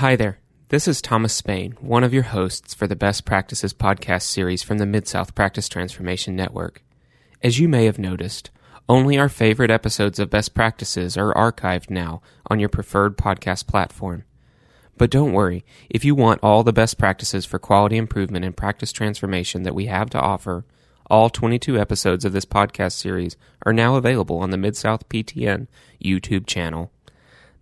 Hi there. This is Thomas Spain, one of your hosts for the Best Practices podcast series from the Mid South Practice Transformation Network. As you may have noticed, only our favorite episodes of Best Practices are archived now on your preferred podcast platform. But don't worry, if you want all the best practices for quality improvement and practice transformation that we have to offer, all 22 episodes of this podcast series are now available on the Mid South PTN YouTube channel.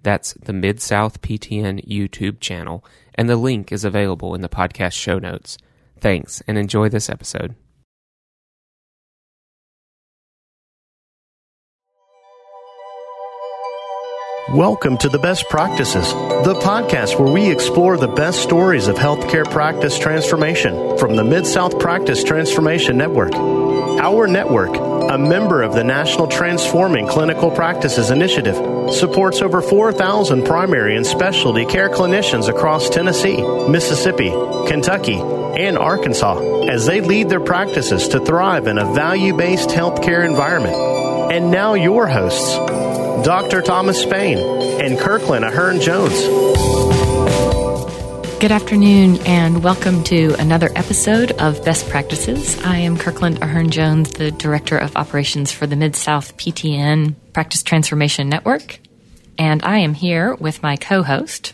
That's the Mid South PTN YouTube channel, and the link is available in the podcast show notes. Thanks, and enjoy this episode. Welcome to The Best Practices, the podcast where we explore the best stories of healthcare practice transformation from the Mid South Practice Transformation Network. Our network, a member of the National Transforming Clinical Practices Initiative, supports over 4,000 primary and specialty care clinicians across Tennessee, Mississippi, Kentucky, and Arkansas as they lead their practices to thrive in a value based healthcare environment. And now, your hosts. Dr. Thomas Spain, and Kirkland Ahern Jones. Good afternoon, and welcome to another episode of Best Practices. I am Kirkland Ahern Jones, the Director of Operations for the Mid South PTN Practice Transformation Network, and I am here with my co host.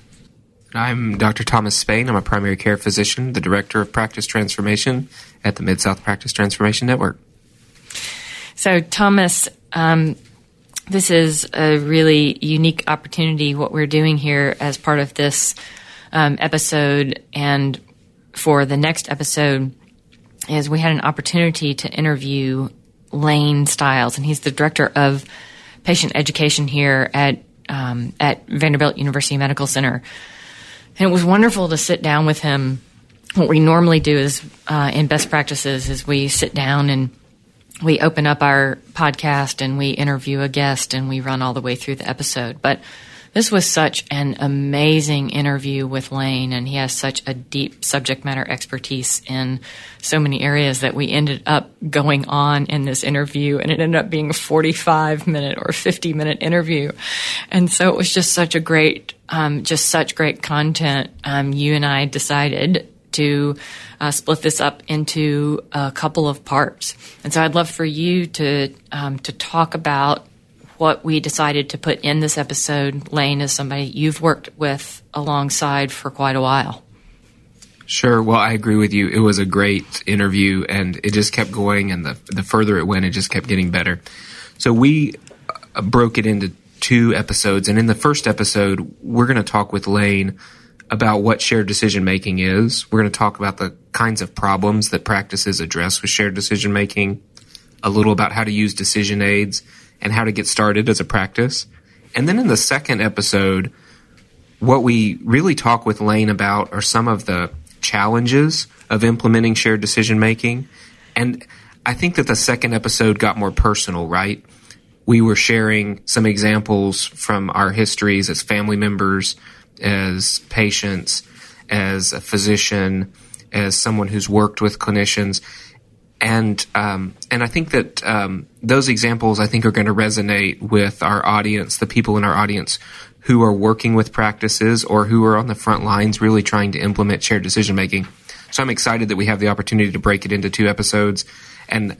I'm Dr. Thomas Spain. I'm a primary care physician, the Director of Practice Transformation at the Mid South Practice Transformation Network. So, Thomas, um, this is a really unique opportunity, what we're doing here as part of this um, episode. And for the next episode, is we had an opportunity to interview Lane Stiles, and he's the director of patient education here at um, at Vanderbilt University Medical Center. And it was wonderful to sit down with him. What we normally do is uh, in best practices is we sit down and we open up our podcast and we interview a guest and we run all the way through the episode. But this was such an amazing interview with Lane, and he has such a deep subject matter expertise in so many areas that we ended up going on in this interview, and it ended up being a 45 minute or 50 minute interview. And so it was just such a great, um, just such great content. Um, you and I decided to uh, split this up into a couple of parts. And so I'd love for you to um, to talk about what we decided to put in this episode. Lane is somebody you've worked with alongside for quite a while. Sure. Well, I agree with you. It was a great interview, and it just kept going. And the the further it went, it just kept getting better. So we uh, broke it into two episodes, and in the first episode, we're going to talk with Lane about what shared decision making is. We're going to talk about the kinds of problems that practices address with shared decision making, a little about how to use decision aids and how to get started as a practice. And then in the second episode, what we really talk with Lane about are some of the challenges of implementing shared decision making. And I think that the second episode got more personal, right? We were sharing some examples from our histories as family members as patients, as a physician, as someone who's worked with clinicians. And um, and I think that um, those examples I think are going to resonate with our audience, the people in our audience who are working with practices or who are on the front lines really trying to implement shared decision making. So I'm excited that we have the opportunity to break it into two episodes. And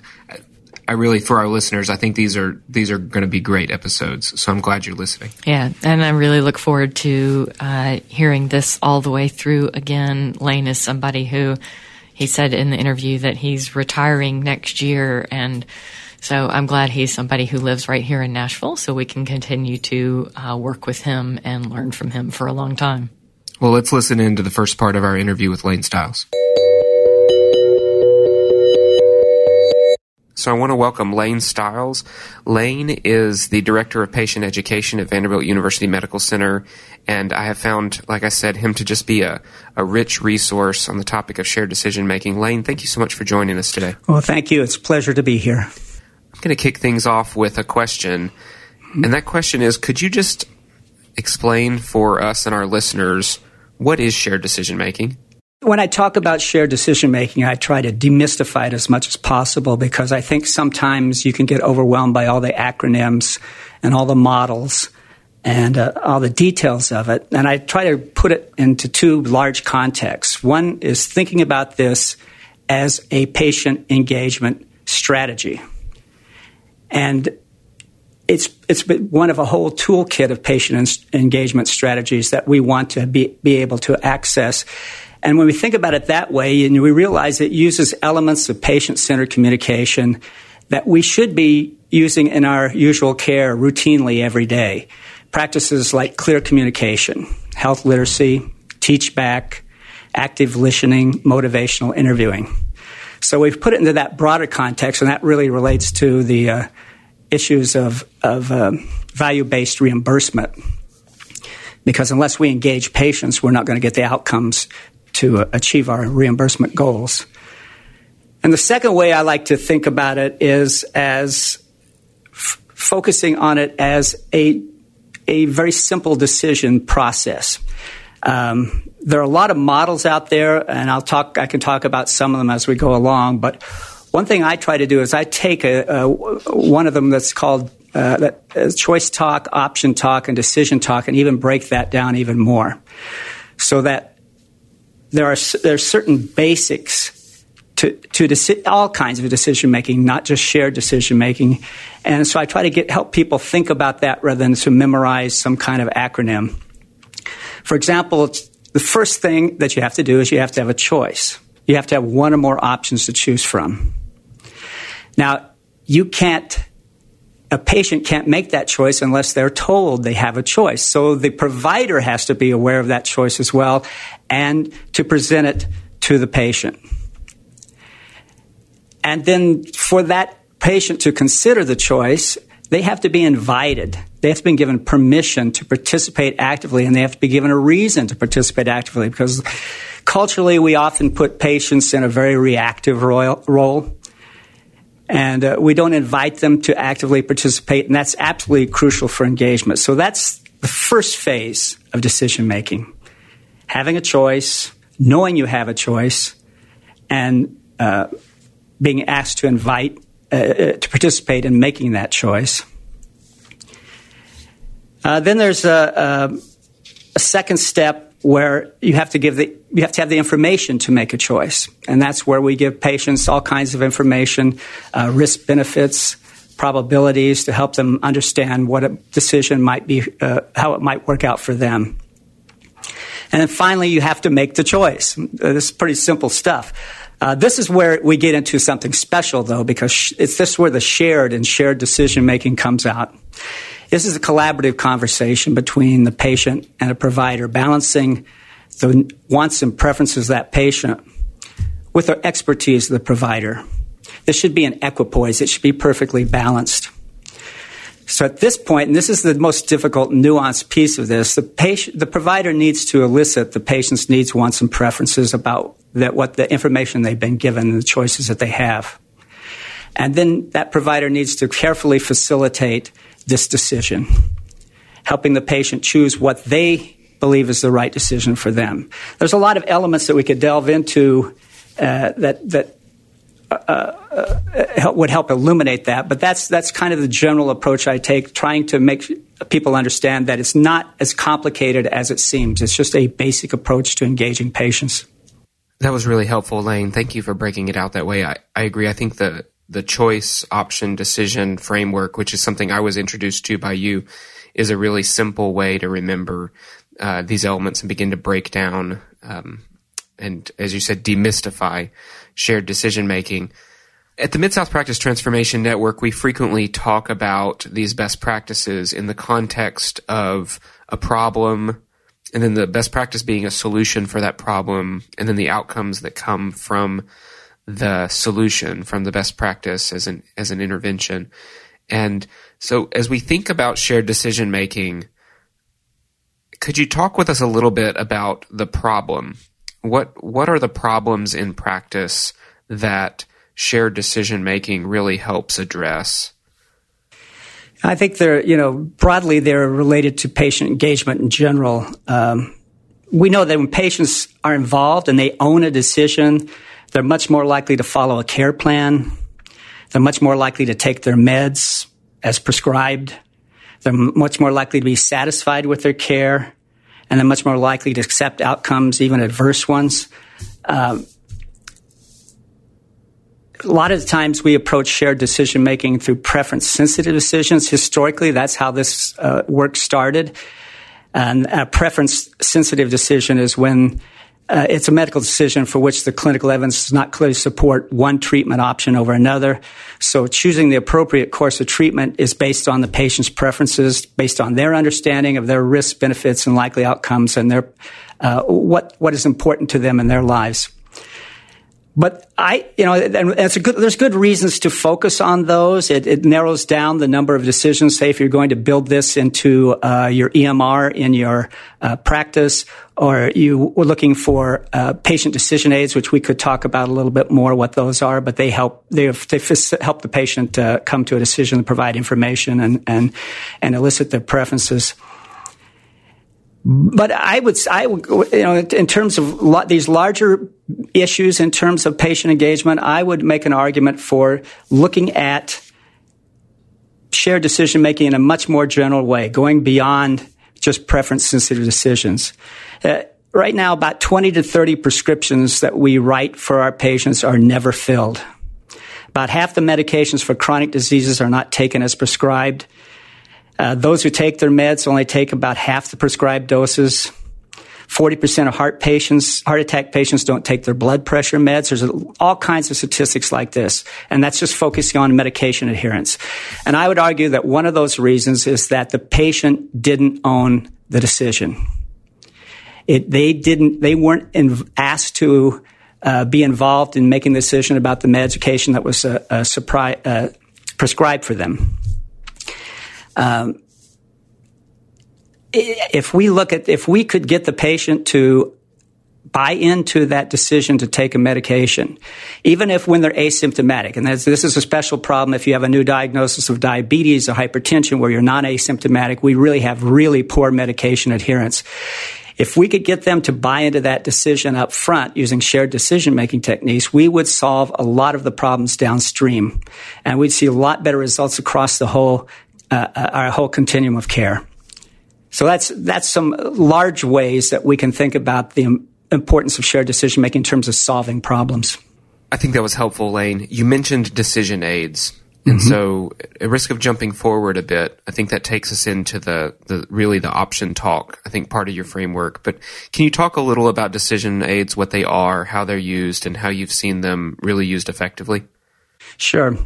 I really, for our listeners, I think these are these are going to be great episodes. So I'm glad you're listening. Yeah, and I really look forward to uh, hearing this all the way through again. Lane is somebody who he said in the interview that he's retiring next year, and so I'm glad he's somebody who lives right here in Nashville, so we can continue to uh, work with him and learn from him for a long time. Well, let's listen into the first part of our interview with Lane Stiles. So I want to welcome Lane Stiles. Lane is the Director of Patient Education at Vanderbilt University Medical Center, and I have found, like I said, him to just be a, a rich resource on the topic of shared decision making. Lane, thank you so much for joining us today. Well, thank you. It's a pleasure to be here. I'm going to kick things off with a question, and that question is could you just explain for us and our listeners what is shared decision making? When I talk about shared decision making, I try to demystify it as much as possible because I think sometimes you can get overwhelmed by all the acronyms and all the models. and uh, all the details of it. And I try to put it into two large contexts. One is thinking about this as a patient engagement strategy. And it's, it's one of a whole toolkit of patient engagement strategies that we want to be, be able to access. And when we think about it that way, and we realize it uses elements of patient centered communication that we should be using in our usual care routinely every day. Practices like clear communication, health literacy, teach back, active listening, motivational interviewing. So we've put it into that broader context, and that really relates to the uh, issues of, of um, value based reimbursement. Because unless we engage patients, we're not going to get the outcomes to uh, achieve our reimbursement goals. And the second way I like to think about it is as f- focusing on it as a, a very simple decision process. Um, there are a lot of models out there, and I'll talk. I can talk about some of them as we go along. But one thing I try to do is I take a, a one of them that's called uh, that, uh, choice talk, option talk, and decision talk, and even break that down even more, so that there are there are certain basics to to deci- all kinds of decision making, not just shared decision making, and so I try to get help people think about that rather than to memorize some kind of acronym. For example, the first thing that you have to do is you have to have a choice. You have to have one or more options to choose from. Now, you can't, a patient can't make that choice unless they're told they have a choice. So the provider has to be aware of that choice as well and to present it to the patient. And then for that patient to consider the choice, they have to be invited. They have to be given permission to participate actively, and they have to be given a reason to participate actively because culturally we often put patients in a very reactive role and uh, we don't invite them to actively participate, and that's absolutely crucial for engagement. So that's the first phase of decision making having a choice, knowing you have a choice, and uh, being asked to invite, uh, uh to participate in making that choice. Uh, then there's a, a, a second step where you have to give the you have to have the information to make a choice, and that's where we give patients all kinds of information, uh, risk benefits, probabilities to help them understand what a decision might be, uh, how it might work out for them. And then finally, you have to make the choice. This is pretty simple stuff. Uh, this is where we get into something special, though, because it's this where the shared and shared decision making comes out. This is a collaborative conversation between the patient and a provider, balancing the wants and preferences of that patient with the expertise of the provider. This should be an equipoise. It should be perfectly balanced. So at this point, and this is the most difficult nuanced piece of this, the patient, the provider needs to elicit the patient's needs, wants, and preferences about that, what the information they've been given and the choices that they have. And then that provider needs to carefully facilitate this decision, helping the patient choose what they believe is the right decision for them. There's a lot of elements that we could delve into uh, that that uh, uh, would help illuminate that, but that's that's kind of the general approach I take, trying to make people understand that it's not as complicated as it seems. It's just a basic approach to engaging patients. That was really helpful, Lane. Thank you for breaking it out that way. I, I agree. I think the the choice option decision framework, which is something I was introduced to by you, is a really simple way to remember uh, these elements and begin to break down um, and, as you said, demystify shared decision making. At the Mid South Practice Transformation Network, we frequently talk about these best practices in the context of a problem, and then the best practice being a solution for that problem, and then the outcomes that come from the solution from the best practice as an as an intervention. And so as we think about shared decision making, could you talk with us a little bit about the problem? What what are the problems in practice that shared decision making really helps address? I think they're, you know, broadly they're related to patient engagement in general. Um, we know that when patients are involved and they own a decision, they're much more likely to follow a care plan. They're much more likely to take their meds as prescribed. They're much more likely to be satisfied with their care, and they're much more likely to accept outcomes, even adverse ones. Um, a lot of times we approach shared decision making through preference sensitive decisions. Historically, that's how this uh, work started. And a preference sensitive decision is when uh, it's a medical decision for which the clinical evidence does not clearly support one treatment option over another. So choosing the appropriate course of treatment is based on the patient's preferences, based on their understanding of their risks, benefits, and likely outcomes, and their uh, what what is important to them in their lives. But I, you know, and it's good, there's good reasons to focus on those. It, it, narrows down the number of decisions. Say if you're going to build this into uh, your EMR in your uh, practice, or you were looking for uh, patient decision aids, which we could talk about a little bit more what those are. But they help they, they help the patient uh, come to a decision, provide information, and and and elicit their preferences. But I would, I would, you know, in terms of lo- these larger issues, in terms of patient engagement, I would make an argument for looking at shared decision making in a much more general way, going beyond just preference sensitive decisions. Uh, right now, about 20 to 30 prescriptions that we write for our patients are never filled. About half the medications for chronic diseases are not taken as prescribed. Uh, those who take their meds only take about half the prescribed doses. 40% of heart patients, heart attack patients don't take their blood pressure meds. There's all kinds of statistics like this. And that's just focusing on medication adherence. And I would argue that one of those reasons is that the patient didn't own the decision. It, they didn't, they weren't in, asked to uh, be involved in making the decision about the medication that was uh, uh, surpri- uh, prescribed for them. Um, if we look at if we could get the patient to buy into that decision to take a medication, even if when they're asymptomatic. And this is a special problem if you have a new diagnosis of diabetes or hypertension where you're non asymptomatic. We really have really poor medication adherence. If we could get them to buy into that decision up front using shared decision making techniques, we would solve a lot of the problems downstream. And we'd see a lot better results across the whole uh, uh, our whole continuum of care. So that's that's some large ways that we can think about the importance of shared decision making in terms of solving problems. I think that was helpful, Lane. You mentioned decision aids. And mm-hmm. so, at risk of jumping forward a bit, I think that takes us into the, the really the option talk. I think part of your framework. But can you talk a little about decision aids, what they are, how they're used, and how you've seen them really used effectively? Sure.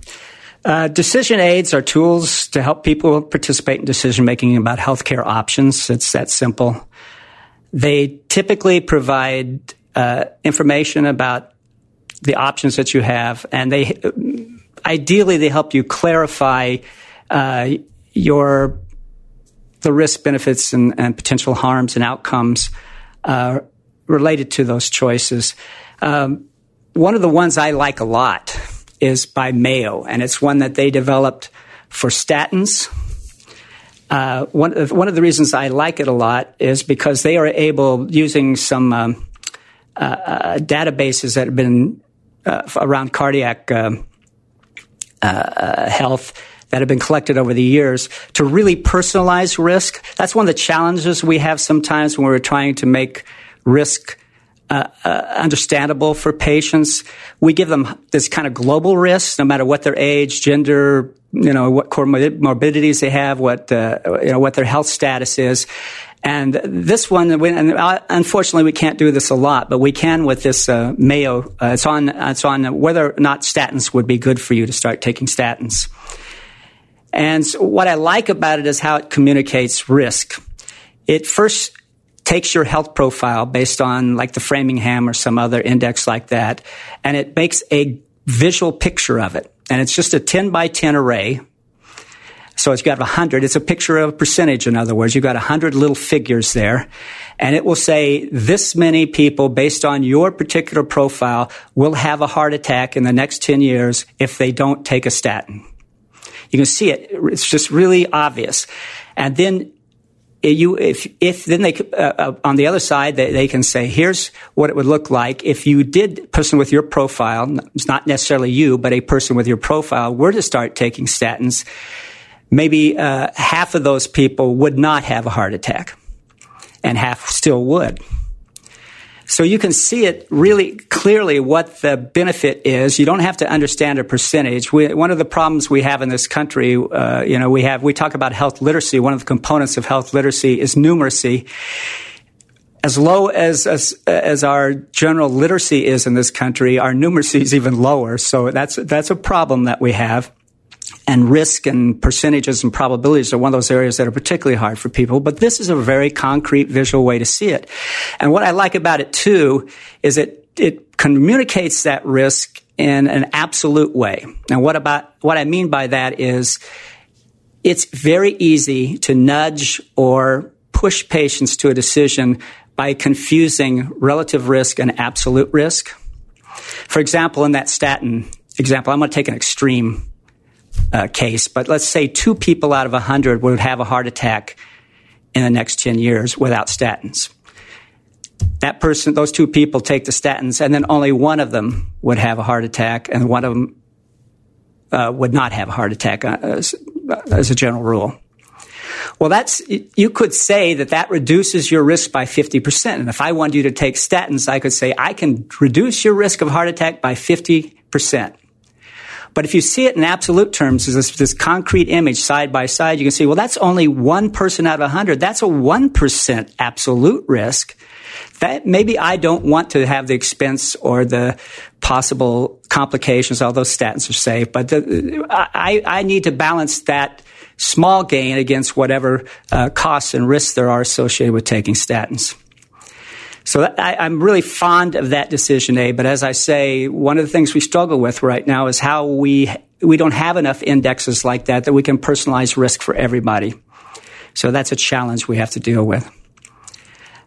Uh, decision aids are tools to help people participate in decision making about healthcare options. It's that simple. They typically provide uh, information about the options that you have, and they ideally they help you clarify uh, your the risk, benefits, and, and, potential harms and outcomes uh, related to those choices. Um, one of the ones I like a lot is by Mayo, and it's one that they developed for statins. Uh, one, of, one of the reasons I like it a lot is because they are able, using some um, uh, uh, databases that have been uh, around cardiac uh, uh, health that have been collected over the years to really personalize risk. That's one of the challenges we have sometimes when we're trying to make risk uh, uh, understandable for patients. We give them this kind of global risk, no matter what their age, gender, you know, what comorbidities they have, what uh, you know, what their health status is. And this one, and uh, unfortunately, we can't do this a lot, but we can with this uh, Mayo. It's on. It's on whether or not statins would be good for you to start taking statins. And what I like about it is how it communicates risk. It first takes your health profile based on like the Framingham or some other index like that, and it makes a visual picture of it. And it's just a 10 by 10 array. So it's got 100. It's a picture of a percentage, in other words. You've got 100 little figures there. And it will say this many people, based on your particular profile, will have a heart attack in the next 10 years if they don't take a statin. You can see it. It's just really obvious. And then you if if then they uh, uh, on the other side they, they can say here's what it would look like if you did person with your profile it's not necessarily you but a person with your profile were to start taking statins maybe uh, half of those people would not have a heart attack, and half still would. So you can see it really clearly what the benefit is. You don't have to understand a percentage. We, one of the problems we have in this country, uh, you know, we have we talk about health literacy. One of the components of health literacy is numeracy. As low as, as as our general literacy is in this country, our numeracy is even lower. So that's that's a problem that we have and risk and percentages and probabilities are one of those areas that are particularly hard for people. But this is a very concrete visual way to see it. And what I like about it too is it, it communicates that risk in an absolute way. Now what about, what I mean by that is it's very easy to nudge or push patients to a decision by confusing relative risk and absolute risk. For example, in that statin example, I'm going to take an extreme uh, case, but let's say two people out of 100 would have a heart attack in the next 10 years without statins. That person, those two people take the statins, and then only one of them would have a heart attack, and one of them uh, would not have a heart attack uh, as, as a general rule. Well, that's, you could say that that reduces your risk by 50%. And if I wanted you to take statins, I could say, I can reduce your risk of heart attack by 50%. But if you see it in absolute terms, this, this concrete image side by side, you can see, well, that's only one person out of a hundred. That's a 1% absolute risk. That maybe I don't want to have the expense or the possible complications, although statins are safe, but the, I, I need to balance that small gain against whatever uh, costs and risks there are associated with taking statins. So I, am really fond of that decision aid. But as I say, one of the things we struggle with right now is how we we don't have enough indexes like that that we can personalize risk for everybody. So that's a challenge we have to deal with.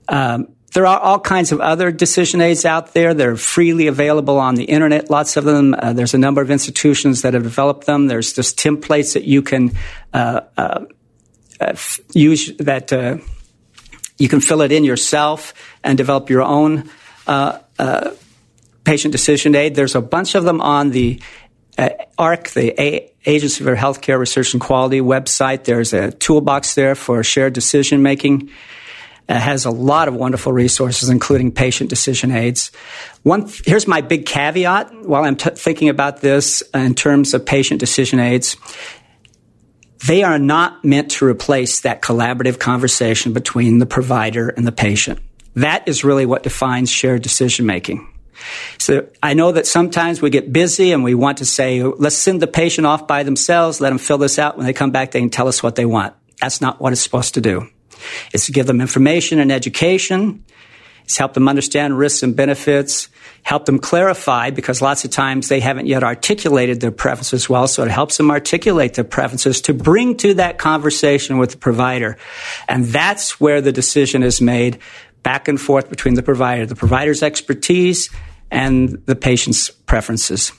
Um, there are all kinds of other decision aids out there. They're freely available on the internet. Lots of them. Uh, there's a number of institutions that have developed them. There's just templates that you can uh, uh, uh use that uh, you can fill it in yourself and develop your own uh, uh, patient decision aid. There's a bunch of them on the uh, AHRQ, the a- Agency for Healthcare Research and Quality website. There's a toolbox there for shared decision making. It has a lot of wonderful resources, including patient decision aids. One, here's my big caveat while I'm t- thinking about this in terms of patient decision aids. They are not meant to replace that collaborative conversation between the provider and the patient. That is really what defines shared decision making. So I know that sometimes we get busy and we want to say, let's send the patient off by themselves, let them fill this out. When they come back, they can tell us what they want. That's not what it's supposed to do. It's to give them information and education. It's help them understand risks and benefits help them clarify because lots of times they haven't yet articulated their preferences well. So it helps them articulate their preferences to bring to that conversation with the provider. And that's where the decision is made back and forth between the provider, the provider's expertise and the patient's preferences.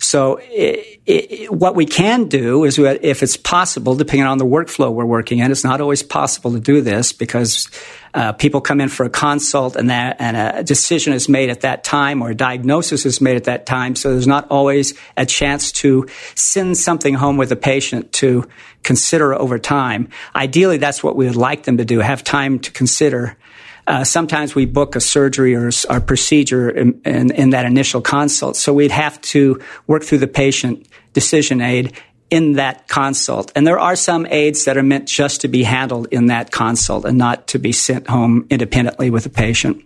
So it, it, what we can do is, if it's possible, depending on the workflow we're working in, it's not always possible to do this because uh, people come in for a consult and that and a decision is made at that time or a diagnosis is made at that time. So there's not always a chance to send something home with a patient to consider over time. Ideally, that's what we would like them to do: have time to consider uh, sometimes we book a surgery or a procedure in, in, in, that initial consult. So we'd have to work through the patient decision aid in that consult. And there are some aids that are meant just to be handled in that consult and not to be sent home independently with the patient.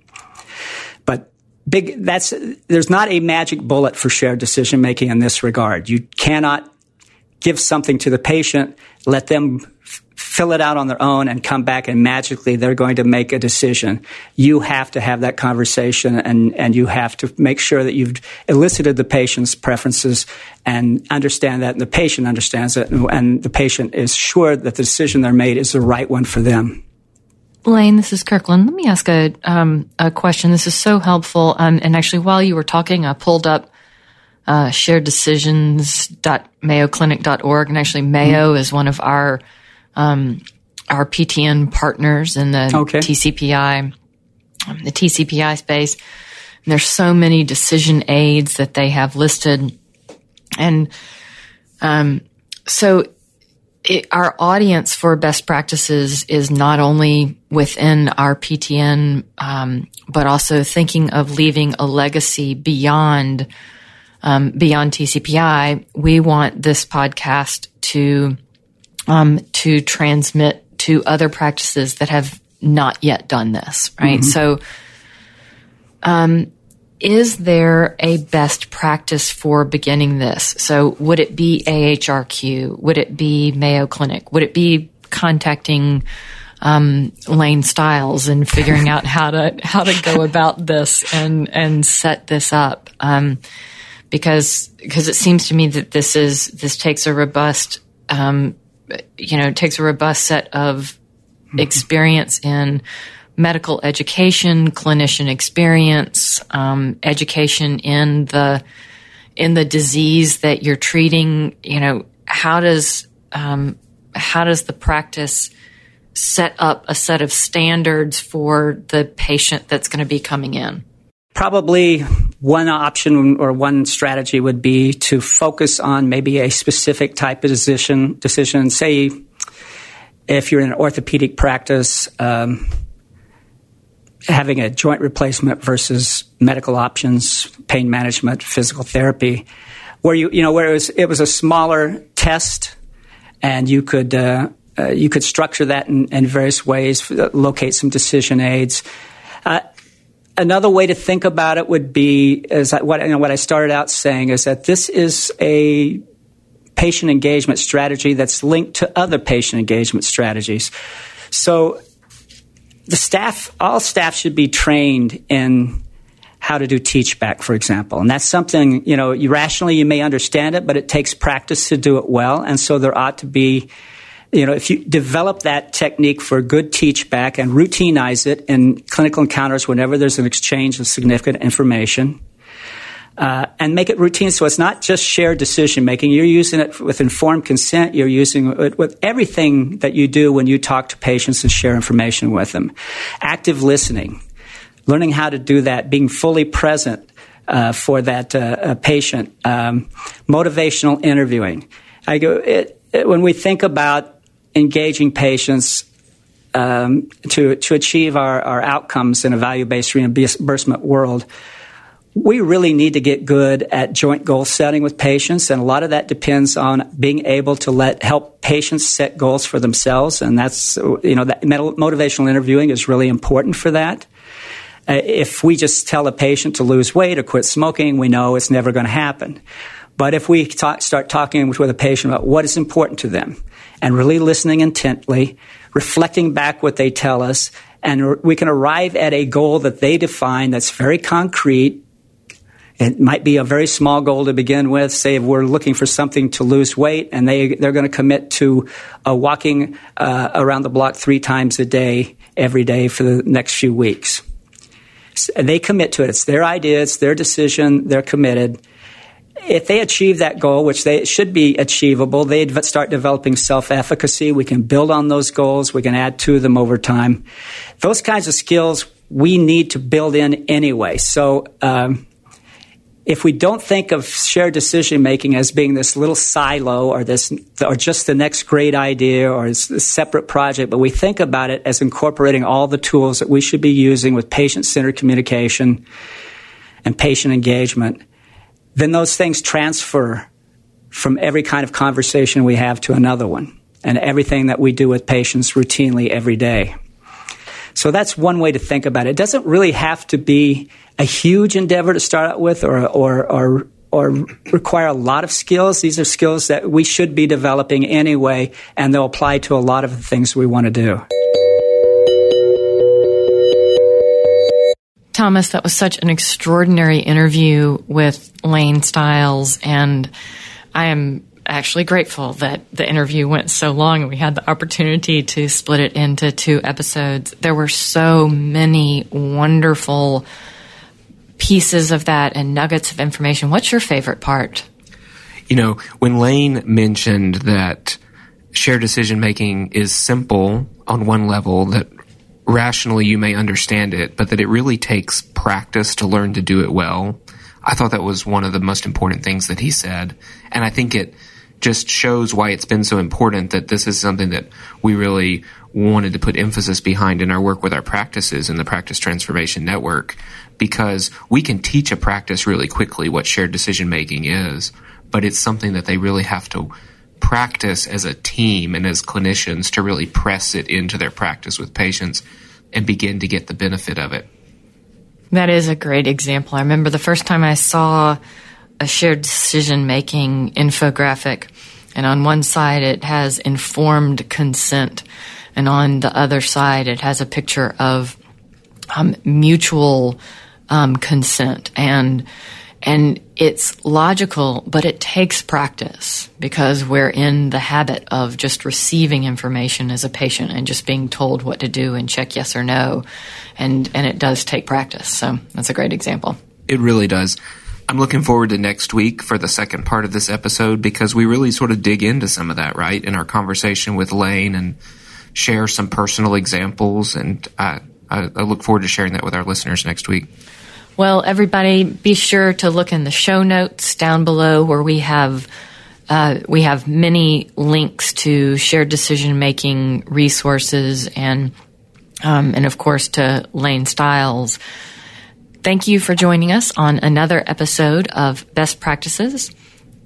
But big, that's, there's not a magic bullet for shared decision making in this regard. You cannot give something to the patient, let them fill it out on their own and come back and magically they're going to make a decision. You have to have that conversation and, and you have to make sure that you've elicited the patient's preferences and understand that and the patient understands it and, and the patient is sure that the decision they're made is the right one for them. Lane, this is Kirkland. Let me ask a, um, a question. This is so helpful. Um, and actually, while you were talking, I pulled up uh, shareddecisions.mayoclinic.org. And actually, Mayo mm-hmm. is one of our um, our PTN partners in the okay. TCPI, um, the TCPI space. And there's so many decision aids that they have listed. And um, so it, our audience for best practices is not only within our PTN, um, but also thinking of leaving a legacy beyond um, beyond TCPI. We want this podcast to um, to transmit to other practices that have not yet done this. Right. Mm-hmm. So, um, is there a best practice for beginning this? So would it be AHRQ? Would it be Mayo Clinic? Would it be contacting um, Lane Stiles and figuring out how to how to go about this and and set this up? Um, because because it seems to me that this is this takes a robust um, you know takes a robust set of mm-hmm. experience in medical education, clinician experience, um, education in the in the disease that you're treating. You know, how does um, how does the practice set up a set of standards for the patient that's going to be coming in? Probably one option or one strategy would be to focus on maybe a specific type of decision. Decision, say, if you're in an orthopedic practice. Um, having a joint replacement versus medical options, pain management, physical therapy, where you you know where it was it was a smaller test, and you could uh, uh, you could structure that in, in, various ways, locate some decision aids. Another way to think about it would be is what you know, what I started out saying is that this is a patient engagement strategy that's linked to other patient engagement strategies. So the staff, all staff should be trained in how to do teach back, for example. And that's something, you know, rationally you may understand it, but it takes practice to do it well. And so there ought to be, you know, if you develop that technique for good teach back and routinize it in clinical encounters whenever there's an exchange of significant information, uh, and make it routine so it's not just shared decision making. You're using it with informed consent. You're using it with everything that you do when you talk to patients and share information with them. Active listening, learning how to do that, being fully present uh, for that uh, patient, um, motivational interviewing. I go it, it, when we think about engaging patients. Um, to to achieve our, our outcomes in a value based reimbursement world, we really need to get good at joint goal setting with patients, and a lot of that depends on being able to let help patients set goals for themselves, and that's you know that motivational interviewing is really important for that. Uh, if we just tell a patient to lose weight or quit smoking, we know it's never going to happen. But if we talk, start talking with, with a patient about what is important to them and really listening intently, reflecting back what they tell us, and we can arrive at a goal that they define that's very concrete it might be a very small goal to begin with. Say if we're looking for something to lose weight and they, they're going to commit to uh, walking uh, around the block three times a day, every day for the next few weeks. They commit to it. It's their idea, it's their decision, they're committed. If they achieve that goal, which they should be achievable, they start developing self efficacy. We can build on those goals. We can add to them over time. Those kinds of skills we need to build in anyway. So, um, if we don't think of shared decision making as being this little silo or this or just the next great idea or a separate project, but we think about it as incorporating all the tools that we should be using with patient centered communication and patient engagement, then those things transfer from every kind of conversation we have to another one and everything that we do with patients routinely every day. So that's one way to think about it. It doesn't really have to be a huge endeavor to start out with or, or, or, or require a lot of skills. These are skills that we should be developing anyway, and they'll apply to a lot of the things we want to do. Thomas, that was such an extraordinary interview with Lane Stiles, and I am actually grateful that the interview went so long and we had the opportunity to split it into two episodes. There were so many wonderful pieces of that and nuggets of information. What's your favorite part? You know, when Lane mentioned that shared decision making is simple on one level, that rationally you may understand it, but that it really takes practice to learn to do it well. I thought that was one of the most important things that he said. And I think it just shows why it's been so important that this is something that we really wanted to put emphasis behind in our work with our practices in the Practice Transformation Network because we can teach a practice really quickly what shared decision making is, but it's something that they really have to practice as a team and as clinicians to really press it into their practice with patients and begin to get the benefit of it. That is a great example. I remember the first time I saw a shared decision making infographic, and on one side it has informed consent, and on the other side it has a picture of um, mutual um, consent and and it's logical, but it takes practice because we're in the habit of just receiving information as a patient and just being told what to do and check yes or no. And, and it does take practice. So that's a great example. It really does. I'm looking forward to next week for the second part of this episode because we really sort of dig into some of that, right? In our conversation with Lane and share some personal examples. And I, I, I look forward to sharing that with our listeners next week. Well, everybody, be sure to look in the show notes down below where we have uh, we have many links to shared decision making resources and um, and of course to Lane Stiles. Thank you for joining us on another episode of Best Practices.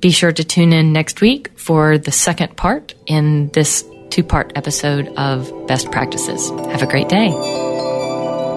Be sure to tune in next week for the second part in this two part episode of Best Practices. Have a great day.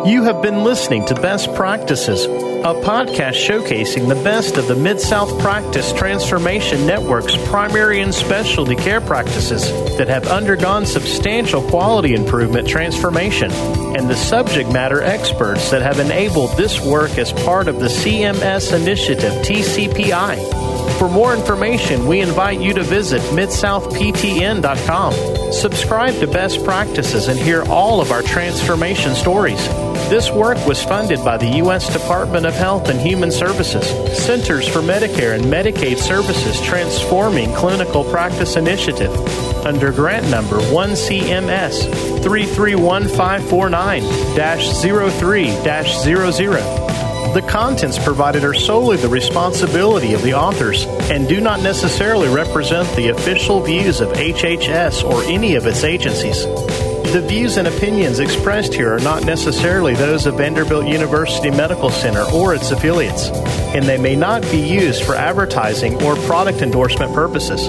You have been listening to Best Practices, a podcast showcasing the best of the Mid South Practice Transformation Network's primary and specialty care practices that have undergone substantial quality improvement transformation, and the subject matter experts that have enabled this work as part of the CMS initiative TCPI. For more information, we invite you to visit midsouthptn.com. Subscribe to Best Practices and hear all of our transformation stories. This work was funded by the U.S. Department of Health and Human Services, Centers for Medicare and Medicaid Services Transforming Clinical Practice Initiative, under grant number 1CMS 331549 03 00. The contents provided are solely the responsibility of the authors and do not necessarily represent the official views of HHS or any of its agencies. The views and opinions expressed here are not necessarily those of Vanderbilt University Medical Center or its affiliates, and they may not be used for advertising or product endorsement purposes.